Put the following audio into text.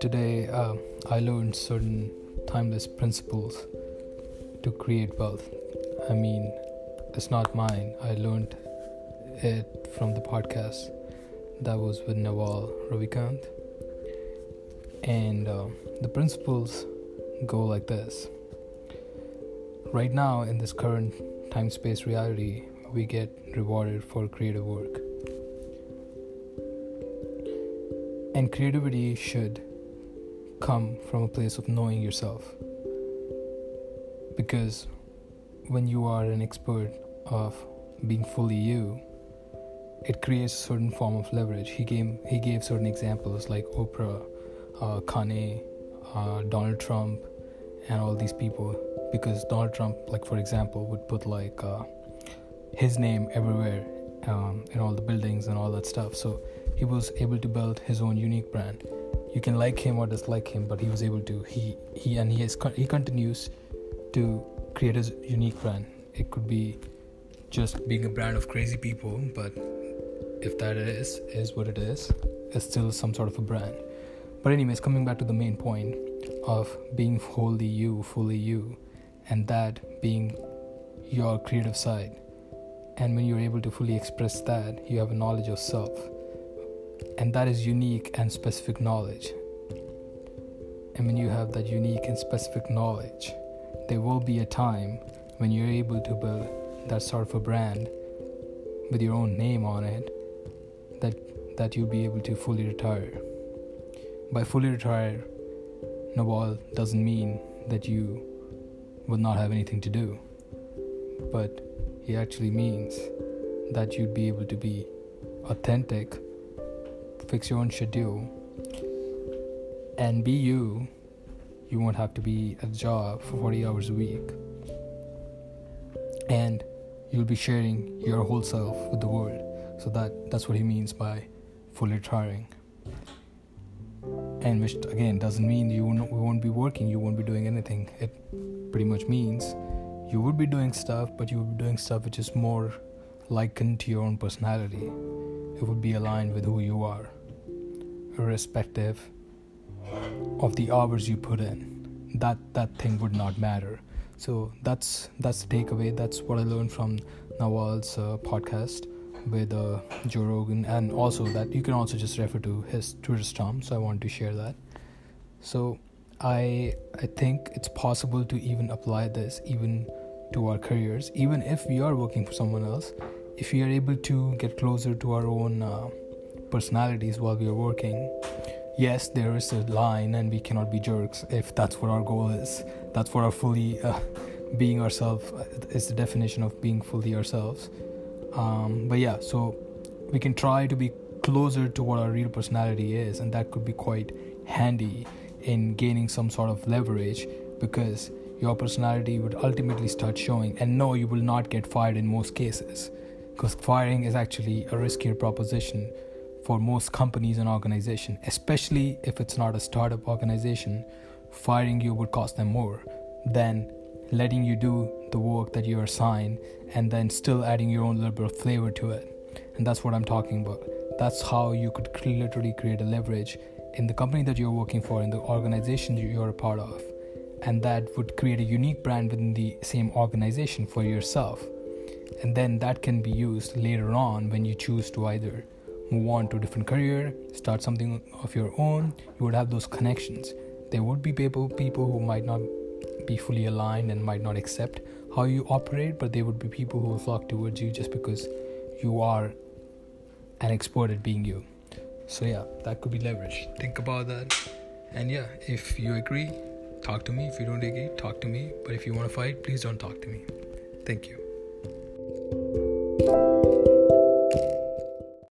Today, uh, I learned certain timeless principles to create wealth. I mean, it's not mine. I learned it from the podcast that was with Naval Ravikant. And uh, the principles go like this. Right now, in this current time space reality, we get rewarded for creative work. And creativity should come from a place of knowing yourself. Because when you are an expert of being fully you, it creates a certain form of leverage. He gave he gave certain examples like Oprah, uh, Kanye, uh, Donald Trump, and all these people. Because Donald Trump, like for example, would put like uh, his name everywhere um, in all the buildings and all that stuff. So he was able to build his own unique brand. You can like him or dislike him but he was able to he he and he has he continues to create his unique brand. It could be just being a brand of crazy people but if that is is what it is it's still some sort of a brand. But anyways coming back to the main point of being wholly you fully you and that being your creative side and when you're able to fully express that you have a knowledge of self and that is unique and specific knowledge. And when you have that unique and specific knowledge, there will be a time when you're able to build that sort of a brand with your own name on it that that you'll be able to fully retire. By fully retire, Naval doesn't mean that you will not have anything to do, but he actually means that you'd be able to be authentic fix your own schedule and be you. You won't have to be at a job for 40 hours a week. And you'll be sharing your whole self with the world. So that that's what he means by fully retiring and which again doesn't mean you won't, won't be working you won't be doing anything. It pretty much means you would be doing stuff but you would be doing stuff which is more likened to your own personality. It would be aligned with who you are irrespective of the hours you put in. That that thing would not matter. So that's that's the takeaway. That's what i learned from Naval's uh, podcast with uh, joe rogan. And also that you can also just refer to his twitter storm so i want to share that. So i i think it's possible to even apply this even to our careers even if we are working for someone else if we are able to get closer to our own uh, personalities while we are working. Yes, there is a line, and we cannot be jerks if that's what our goal is. That's what our fully uh, being ourselves uh, is the definition of being fully ourselves. Um, but yeah, so we can try to be closer to what our real personality is, and that could be quite handy in gaining some sort of leverage because your personality would ultimately start showing. And no, you will not get fired in most cases because firing is actually a riskier proposition for most companies and organizations, especially if it's not a startup organization, firing you would cost them more than letting you do the work that you're assigned and then still adding your own little bit of flavor to it. And that's what I'm talking about. That's how you could literally create a leverage in the company that you're working for, in the organization you're a part of. And that would create a unique brand within the same organization for yourself. And then that can be used later on when you choose to either move on to a different career, start something of your own, you would have those connections. There would be people people who might not be fully aligned and might not accept how you operate, but there would be people who will flock towards you just because you are an expert at being you. So yeah, that could be leverage. Think about that. And yeah, if you agree, talk to me. If you don't agree, talk to me. But if you want to fight, please don't talk to me. Thank you.